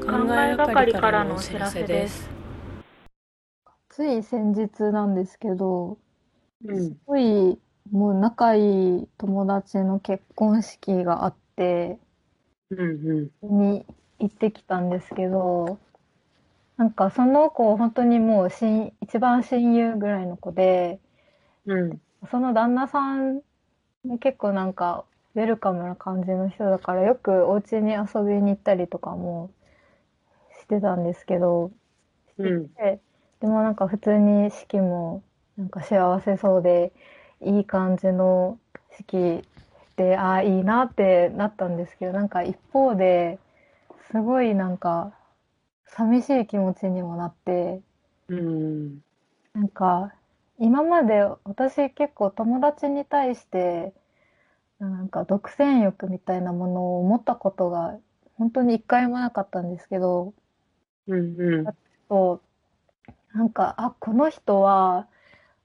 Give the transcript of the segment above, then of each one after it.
考えがかりからのお知らせです。つい先日なんですけど、うんす。ごいもう仲いい友達の結婚式があって、うんうん。に行ってきたんですけど、なんかその子本当にもう親一番親友ぐらいの子で、うん。その旦那さんも結構なんかウェルカムな感じの人だからよくお家に遊びに行ったりとかもしてたんですけど、うん。ででもなんか普通に式もなんか幸せそうでいい感じの式でああいいなってなったんですけどなんか一方ですごいなんか寂しい気持ちにもなってうん。なんか今まで私結構友達に対してなんか独占欲みたいなものを持ったことが本当に一回もなかったんですけどうん。うん。そう、なんか、あ、この人は、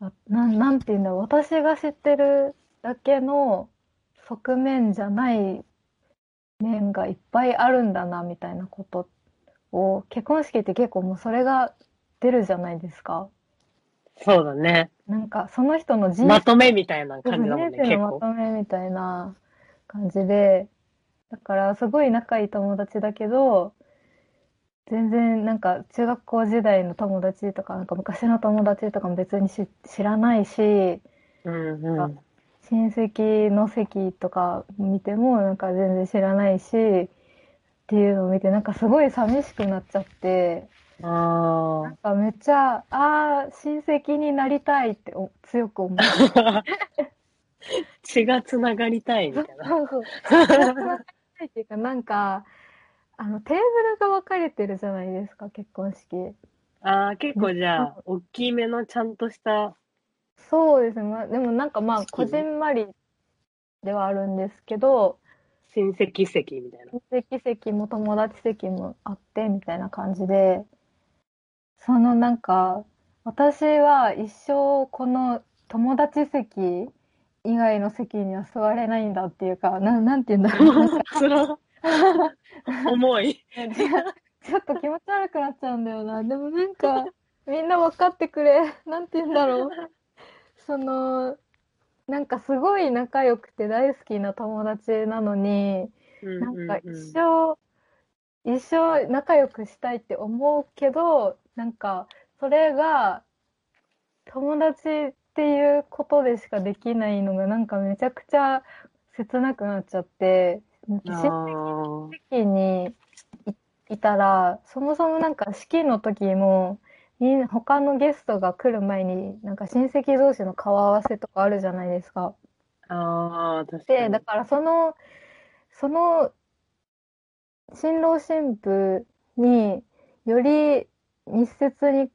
あなん、なんていうんだろう、私が知ってるだけの側面じゃない面がいっぱいあるんだな、みたいなことを、結婚式って結構もうそれが出るじゃないですか。そうだね。なんか、その人の人まとめみたいな感じだもんね、人生。のまとめみたいな感じで、だからすごい仲いい友達だけど、全然なんか中学校時代の友達とか、なんか昔の友達とかも別にし知らないし、うんうん。親戚の席とか見てもなんか全然知らないし、っていうのを見てなんかすごい寂しくなっちゃって、あなんかめっちゃ、ああ、親戚になりたいってお強く思う。あ。血がつながりたいみたいな。そうそう。ないっていうか、なんか、あの、テーブルが分かれてるじゃないですか、結婚式。ああ、結構じゃあ、大きめのちゃんとした、そうですね。まあ、でもなんかまあ、式こじんまりではあるんですけど、親戚席みたいな。親戚席も友達席もあって、みたいな感じで、そのなんか、私は一生この友達席以外の席には座れないんだっていうか、な、なんて言うんだろう。重い。ちょっと気持ち悪くなっちゃうんだよな。でもなんか、みんな分かってくれ。なんて言うんだろう。その、なんかすごい仲良くて大好きな友達なのに、うんなんか一生、一生仲良くしたいって思うけど、なんか、それが、友達っていうことでしかできないのが、なんかめちゃくちゃ切なくなっちゃって、親戚にい、いたら、そもそもなんか式の時も、みんな他のゲストが来る前に、なんか親戚同士の顔合わせとかあるじゃないですか。あ、確かで、にだ。からその、その、新郎新婦により密接に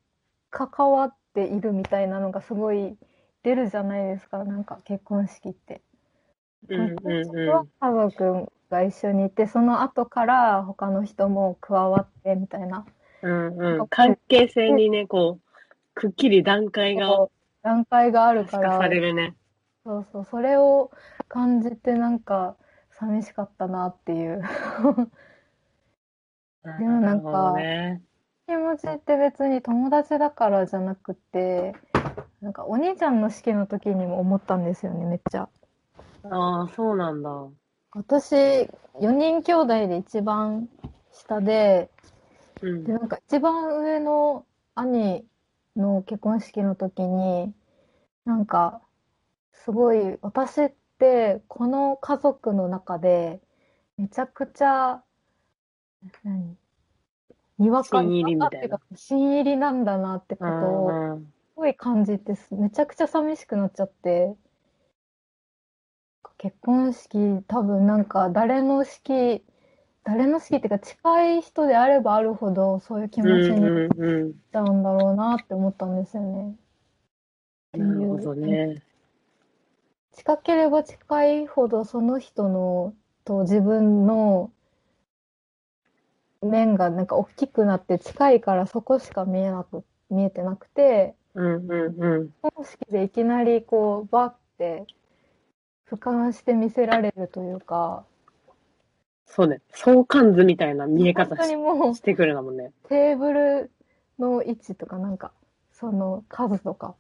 関わっているみたいなのがすごい出るじゃないですか、なんか結婚式って。うんうんうん。は家族が一緒にいて、その後から他の人も加わってみたいな。うんうん。関係性にね、こう、くっきり段階が段階があるから、されるね。そうそう、それを感じてなんか寂しかったなっていう。でもなんかね。気持ちって別に友達だからじゃなくて、なんかお兄ちゃんの式の時にも思ったんですよね、めっちゃ。ああ、そうなんだ。私、4人兄弟で一番下で、うん。で、。なんか一番上の兄の結婚式の時に、なんか、すごい、私ってこの家族の中で、めちゃくちゃ、何にわか、にわかってか新入りなんだなってこうとを、すごい感じて、めちゃくちゃ寂しくなっちゃって、結婚式、多分なんか誰の式、誰の式っていうか近い人であればあるほどそういう気持ちになっ。ちゃうんだろうなって思ったんですよね。なるほどね。近ければ近いほどその人のと自分の面がなんか大きくなって近いからそこしか見えなく、見えてなくて、うんうんうん。結婚式でいきなりこうバッて俯瞰して見せられるというか、そうね。相関図みたいな見え方ししてくるなもんね。テーブルの位置とかなんか、その数とか、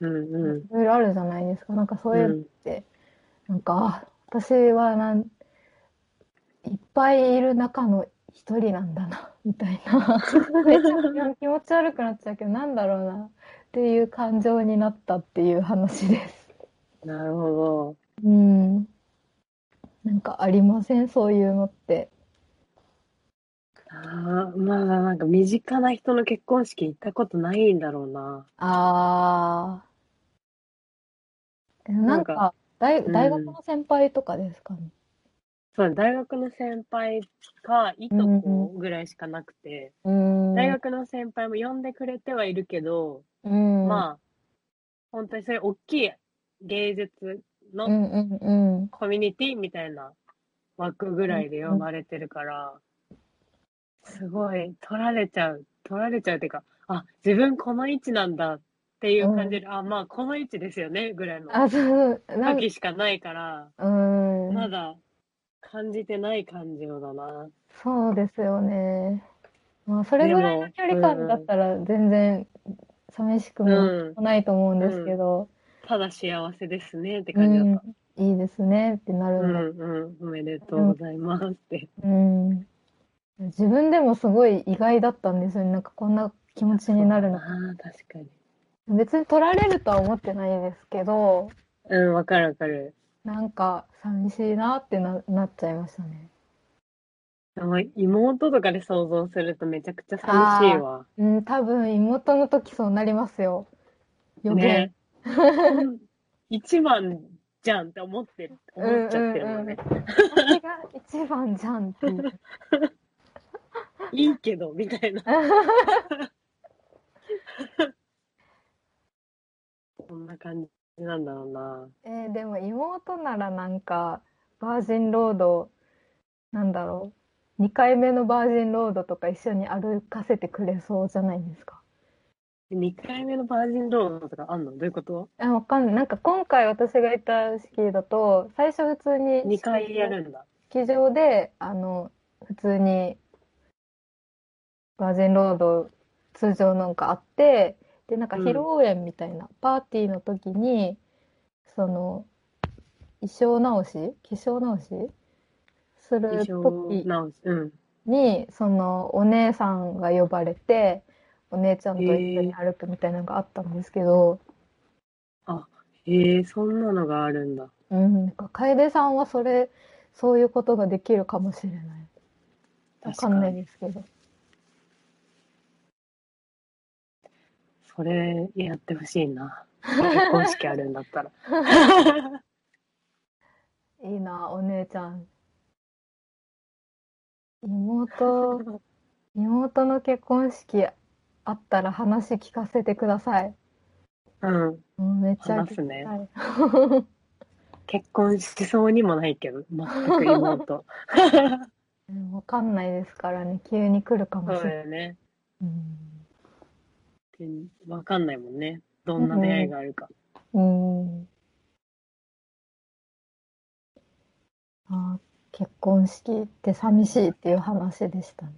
うんう。いろいろあるじゃないですか。なんかそういうのっん。て、なんか、あ、私はなん、いっぱいいる中の一人なんだな、みたいな。めっちゃ気持ち悪くなっちゃうけど、なんだろうな、っていう感情になったっていう話です。なるほうん。なんかありません？そういうのって。ど。ああ、まあなんか身近な人の結婚式行ったことないんだろうな。あー。えななんんかか、大、うん大学の先輩とかですか？ね。そう、大学の先輩か、いとこぐらいしかなくて、うん。大学の先輩も呼んでくれてはいるけど、うん。まあ、本当にそういう大きい芸術のうんうんうん。コミュニティみたいな枠ぐらいで呼ばれてるから、すごい取られちゃう、取られちゃうっていうか、あ、自分この位置なんだっていう感じで、あ、まあこの位置ですよね、ぐらいの時しかないから、うん。まだ感じてない感情だな。そうですよね。まあ、それぐらいの距離感だったら全然寂しくもうん。ないと思うんですけど、ただ幸せですねってう感じだっん、た。いいですねってなるうんだ。ん、おめでとうございますって。うん。自分でもすごい意外だったんですよね。なんかこんな気持ちになるの。ああ、確かに。別に取られるとは思ってないですけど、うん、わかるわかる。なんか寂しいなってな、なっちゃいましたね。妹とかで想像するとめちゃくちゃ寂しいわ。うん、多分妹の時そうなりますよ。余計。ね。一番じゃんって思ってる、思っちゃってるもんね。私が一番じゃんっていう。いいけど、みたいな。そんな感じなんだろうな。えーでも妹ならなんか、バージンロード、なんだろう、2回目のバージンロードとか一緒に歩かせてくれそうじゃないですか。2回目のバージンロードとかあんの？どういうこと？あ、わかんない。なんか今回私が行った式だと、最初普通に ?2 回やるんだ。式場で、あの、普通にバージンロード通常なんかあって、で、なんか披露宴みたいな、パーティーの時に、その、衣装直し？化粧直し？する時直し。うん。に、その、お姉さんが呼ばれて、お姉ちゃんと一緒に歩くみたいなのがあったんですけど、へえ、そんなのがあるんだ。うん、なんか楓さんはそれ、そういうことができるかもしれない。わ確かかんないに。ですけど。それやってほしいな。結婚式あるんだったら。いいな、お姉ちゃん。妹、妹の結婚式あったら話聞かせてください。うん。うんめっちゃ話すね聞きたい。結婚しそうにもないけど、全く妹。うんわかんないですからね、急に来るかもそうしれない。だよね。うんでわかんないもんね。どんな出会いがあるか。うん。あー結婚式って寂しいっていう話でしたね。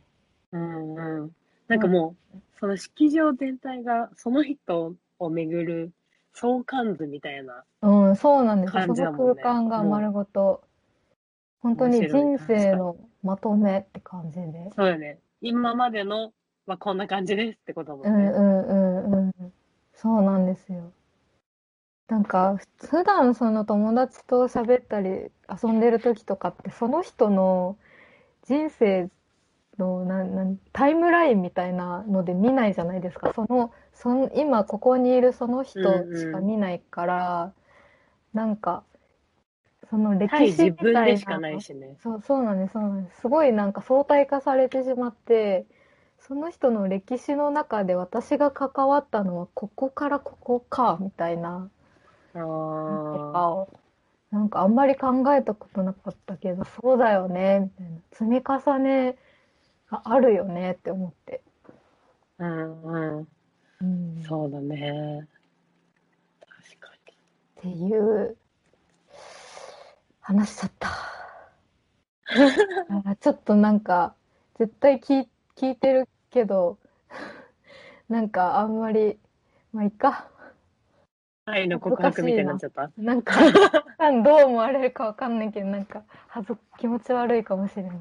うんうん。なんかもう、その式場全体が、その人を巡る相関図みたいな。うん、そうなんですよ。その空間が丸ごと、本当に人生のまとめって感じで。そうよね。今までのはこんな感じですってことだもうん。うんうんうん。そうなんですよ。なんか、ふ普段その友達と喋ったり遊んでる時とかって、その人の人生のなんなんタイムラインみたいなので見ないじゃないですか。その、その今ここにいるその人しか見ないから、なんか、その歴史みたいな。分でしかないしね。そう、そうなんです、そうなんです。すごいなんか相対化されてしまって、その人の歴史の中で私が関わったのはここからここか、みたいな、ああなんかあんまり考えたことなかったけど、そうだよね、みたいな。積み重ねがあるよねって思って。あ、うんうん。うん、っそうだね。確かていう話しちゃった。あちょっとなんか、絶対聞い聞いてるけど、なんかあんまり、まあいいか。愛の告白みたいになっちゃった？なんか、どう思われるかわかんないけど、なんか、はず、気持ち悪いかもしれない。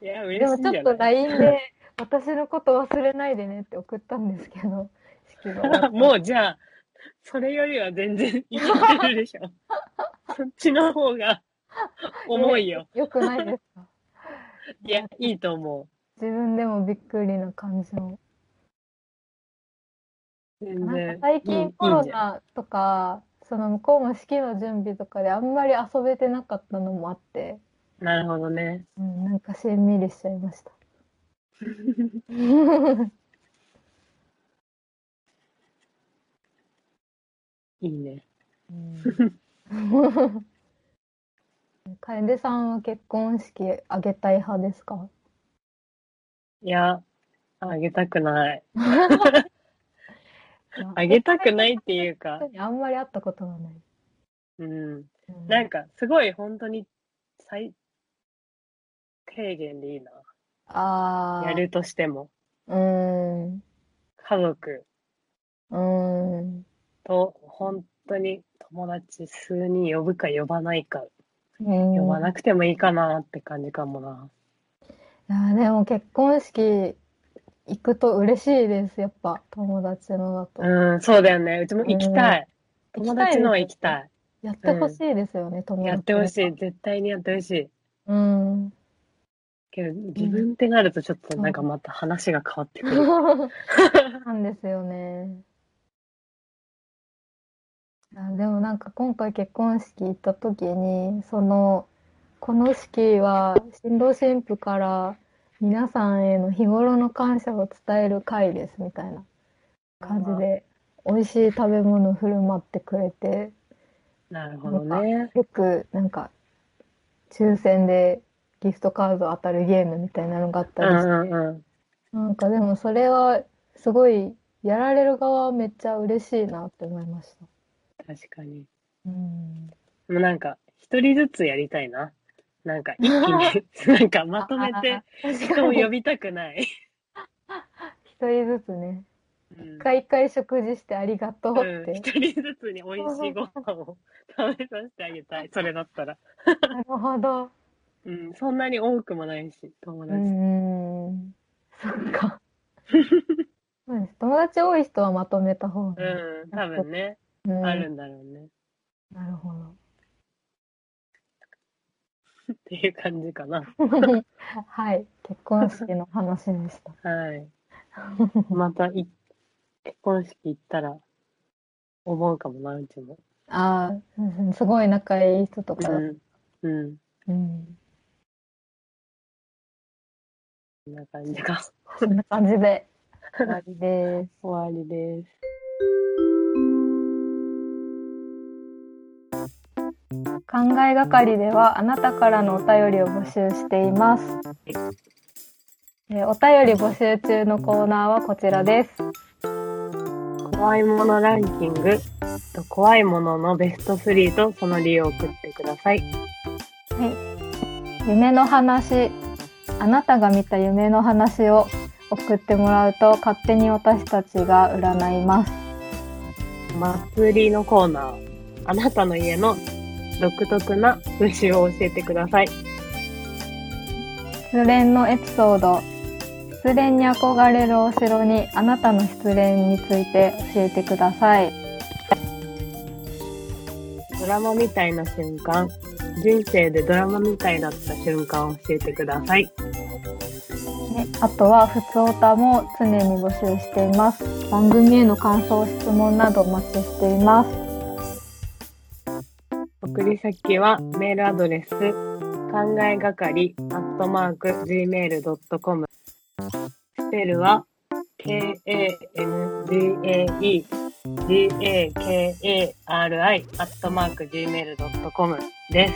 いや、で嬉しいんじゃない？もちょっと LINE で、私のこと忘れないでねって送ったんですけど、式が もうじゃあ、それよりは全然いけてるでしょ。そっちの方が重いよ。よくないですか？いや、いいと思自分でもびっくりな感情。なん然か最いい近コロナとか、その向こうも式の準備とかであんまり遊べてなかったのもあって。なるほどね。うん、なんかしんみりしちゃいました。いいね。楓さんは結婚式あげたい派ですか？いや、あげたくない。あげたくないっていうか、あんまり会ったことがない。うん。うんなんか、すごい本当に最低限でいいな。ああ。やるとしても。うーん。家族うーん。と、本当に友達数人呼ぶか呼ばないか、うん呼ばなくてもいいかなって感じかもな。いやでも結婚式行くと嬉しいです、やっぱ友達のだと。うん、そうだよね。うちも行きたい。うん友達のは行きたい。やってほしいですよね、友達やってほしい。絶対にやってほしい。うん。けど、自分ってなるとちょっとなんかまた話が変わってくる。なんですよね。あでもなんか今回結婚式行った時に、その、この式は新郎新婦から皆さんへの日頃の感謝を伝える会ですみたいな感じで、美味しい食べ物を振る舞ってくれて、なるほどね。よくなんか抽選でギフトカード当たるゲームみたいなのがあったりして、うんうんうん。なんかでもそれはすごいやられる側はめっちゃ嬉しいなって思いました。確かに。うん。もうなんか、一人ずつやりたいな。なんか、一気に、なんかまとめて、人を呼びたくない。一人ずつね、うん一回一回食事してありがとうって。うん一人ずつに美味しいご飯を食べさせてあげたい。それだったら。なるほど。うん、そんなに多くもないし、友う達。ーん。そっか。そうです友達多い人はまとめた方が。うん、多分ね、うんあるんだろうね。なるほど。っていう感じかな。はい。結婚式の話でした。はい。またい、結婚式行ったら、思うかもな、うちも。ああ、うんすごい仲いい人とかだ。うん。うん。うん。こんな感じか。そんな感じで終わりです。終わりです。考えがかりではあなたからのお便りを募集しています。えーお便り募集中のコーナーはこちらです。怖いものランキングと怖いもののベスト3とその理由を送ってください。夢の話、あなたが見た夢の話を送ってもらうと勝手に私たちが占います。祭りのコーナー。あなたの家の独特な風習を教えてください。失恋のエピソード。失恋に憧れるお城にあなたの失恋について教えてください。ドラマみたいな瞬間。人生でドラマみたいだった瞬間を教えてください。ねあとは、ふつおたも常に募集しています。番組への感想、質問などお待ちしています。送り先はメールアドレス、考えがかり、アットマーク、gmail.com。スペルは、k-a-n-g-a-e、g-a-k-a-r-i、アットマーク、gmail.com です。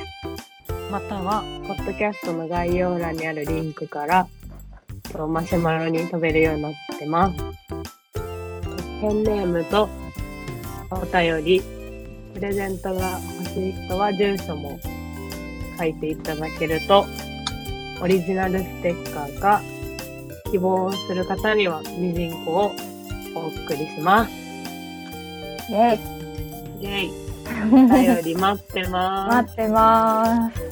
または、ポッドキャストの概要欄にあるリンクから、マシュマロに飛べるようになってます。ペンネームとお便り、プレゼントが欲しい人は住所も書いていただけると、オリジナルステッカーが希望する方にはミジンコをお送りします。イェイイェイ。お便り待ってます。待ってます。